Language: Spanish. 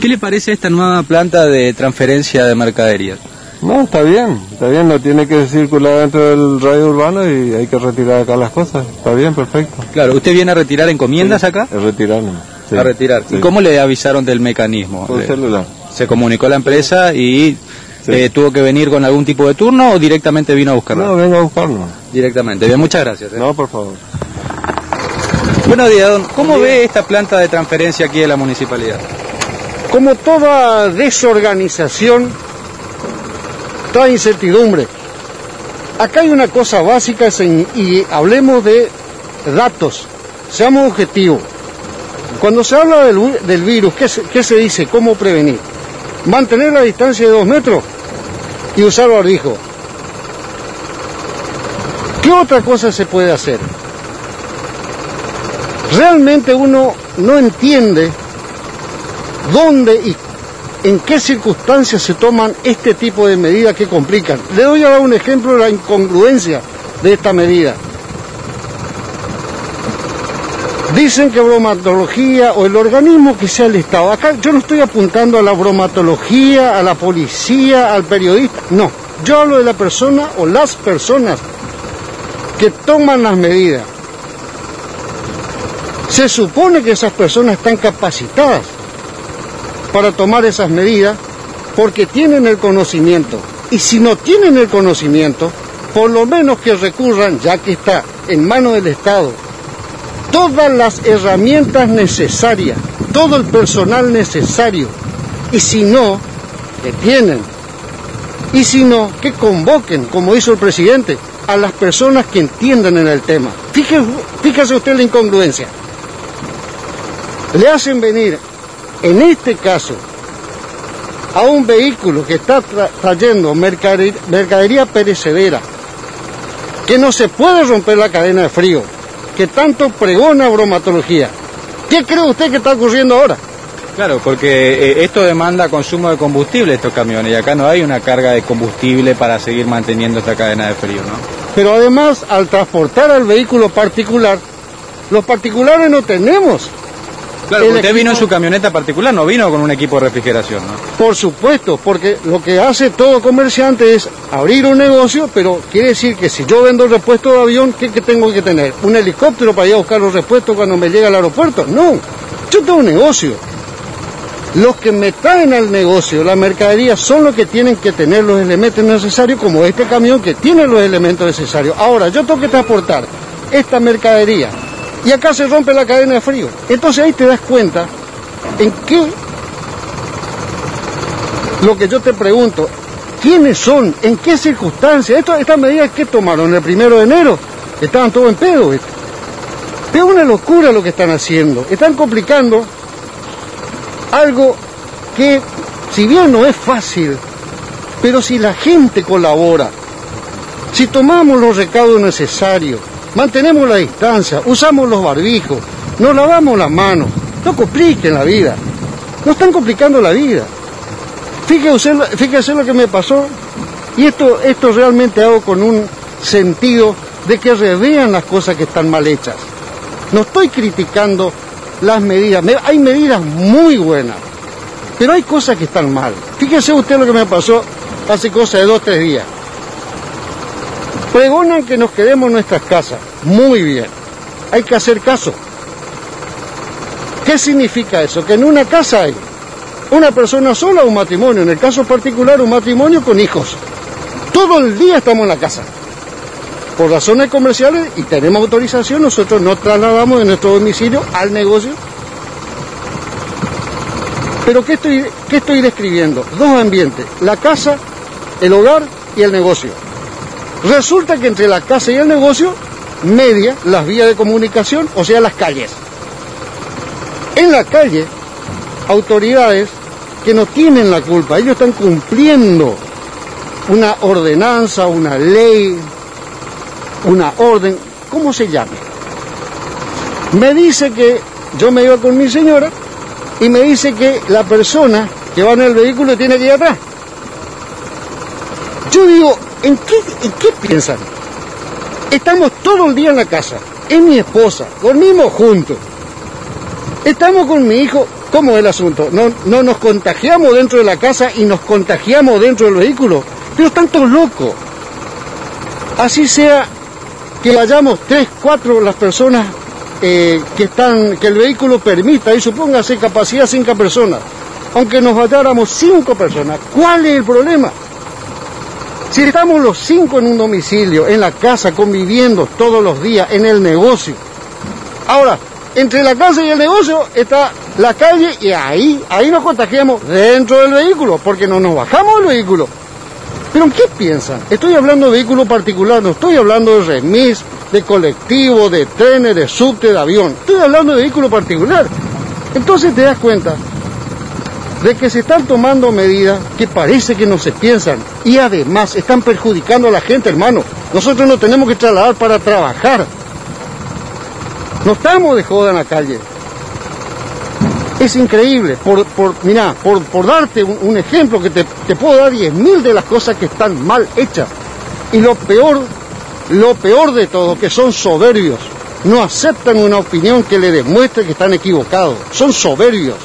¿Qué le parece a esta nueva planta de transferencia de mercaderías? No, está bien, está bien, no tiene que circular dentro del radio urbano y hay que retirar acá las cosas. Está bien, perfecto. Claro, ¿usted viene a retirar encomiendas acá? Es retirarme. sí. A retirar. ¿Y cómo le avisaron del mecanismo? Por Le- celular. ¿Se comunicó la empresa y eh, tuvo que venir con algún tipo de turno o directamente vino a buscarla? No, venga a buscarnos. Directamente. Bien, muchas gracias. eh. No, por favor. Buenos días, don. ¿Cómo ve esta planta de transferencia aquí de la municipalidad? Como toda desorganización, trae incertidumbre. Acá hay una cosa básica y hablemos de datos, seamos objetivos. Cuando se habla del, vi- del virus, ¿qué se, qué se dice? ¿Cómo prevenir? Mantener la distancia de dos metros y usar barbijo. ¿Qué otra cosa se puede hacer? Realmente uno no entiende dónde y en qué circunstancias se toman este tipo de medidas que complican. Le doy ahora un ejemplo de la incongruencia de esta medida. Dicen que bromatología o el organismo que sea el Estado. Acá yo no estoy apuntando a la bromatología, a la policía, al periodista. No, yo hablo de la persona o las personas que toman las medidas. Se supone que esas personas están capacitadas para tomar esas medidas porque tienen el conocimiento. Y si no tienen el conocimiento, por lo menos que recurran, ya que está en manos del Estado, todas las herramientas necesarias, todo el personal necesario. Y si no, que tienen. Y si no, que convoquen, como hizo el presidente, a las personas que entienden en el tema. Fíjese, fíjese usted la incongruencia. Le hacen venir, en este caso, a un vehículo que está tra- trayendo mercadería, mercadería perecedera, que no se puede romper la cadena de frío, que tanto pregona bromatología. ¿Qué cree usted que está ocurriendo ahora? Claro, porque eh, esto demanda consumo de combustible estos camiones y acá no hay una carga de combustible para seguir manteniendo esta cadena de frío, ¿no? Pero además, al transportar al vehículo particular, los particulares no tenemos. Claro, usted vino en su camioneta particular, no vino con un equipo de refrigeración, ¿no? Por supuesto, porque lo que hace todo comerciante es abrir un negocio, pero quiere decir que si yo vendo repuesto de avión, ¿qué, qué tengo que tener? ¿Un helicóptero para ir a buscar los repuestos cuando me llega al aeropuerto? No, yo tengo un negocio. Los que me traen al negocio, la mercadería, son los que tienen que tener los elementos necesarios, como este camión que tiene los elementos necesarios. Ahora, yo tengo que transportar esta mercadería y acá se rompe la cadena de frío. Entonces ahí te das cuenta en qué lo que yo te pregunto, ¿quiénes son? ¿En qué circunstancias? Esto, estas medidas que tomaron el primero de enero, estaban todos en pedo. Es una locura lo que están haciendo. Están complicando algo que, si bien no es fácil, pero si la gente colabora, si tomamos los recaudos necesarios, mantenemos la distancia, usamos los barbijos, nos lavamos las manos, no compliquen la vida, no están complicando la vida. Fíjese, fíjese lo que me pasó, y esto, esto realmente hago con un sentido de que revean las cosas que están mal hechas. No estoy criticando las medidas, me- hay medidas muy buenas, pero hay cosas que están mal. Fíjese usted lo que me pasó hace cosa de dos o tres días. Pregonan que nos quedemos en nuestras casas. Muy bien. Hay que hacer caso. ¿Qué significa eso? Que en una casa hay una persona sola o un matrimonio. En el caso particular, un matrimonio con hijos. Todo el día estamos en la casa. Por razones comerciales y tenemos autorización, nosotros nos trasladamos de nuestro domicilio al negocio. Pero ¿qué estoy, qué estoy describiendo? Dos ambientes, la casa, el hogar y el negocio. Resulta que entre la casa y el negocio media las vías de comunicación, o sea, las calles. En la calle, autoridades que no tienen la culpa, ellos están cumpliendo una ordenanza, una ley, una orden, ¿cómo se llame? Me dice que yo me iba con mi señora y me dice que la persona que va en el vehículo tiene que ir atrás. Yo digo, ¿en qué, ¿en qué piensan? Estamos todo el día en la casa, es mi esposa, dormimos juntos. Estamos con mi hijo ¿Cómo es el asunto? No, no nos contagiamos dentro de la casa y nos contagiamos dentro del vehículo. Pero tanto loco. Así sea que vayamos tres, cuatro las personas eh, que están, que el vehículo permita, y supóngase capacidad cinco personas, aunque nos vayáramos cinco personas, ¿cuál es el problema? Si estamos los cinco en un domicilio, en la casa, conviviendo todos los días, en el negocio. Ahora, entre la casa y el negocio está la calle y ahí, ahí nos contagiamos dentro del vehículo, porque no nos bajamos del vehículo. Pero ¿qué piensan? Estoy hablando de vehículo particular, no estoy hablando de remis, de colectivo, de trenes, de subte, de avión. Estoy hablando de vehículo particular. Entonces te das cuenta de que se están tomando medidas que parece que no se piensan y además están perjudicando a la gente, hermano. Nosotros no tenemos que trasladar para trabajar. No estamos de joda en la calle. Es increíble. Por, por, por, darte un, ejemplo que te, puedo dar diez mil de las cosas que están mal hechas. Y lo peor, lo peor de todo, que son soberbios. No aceptan una opinión que le demuestre que están equivocados. Son soberbios.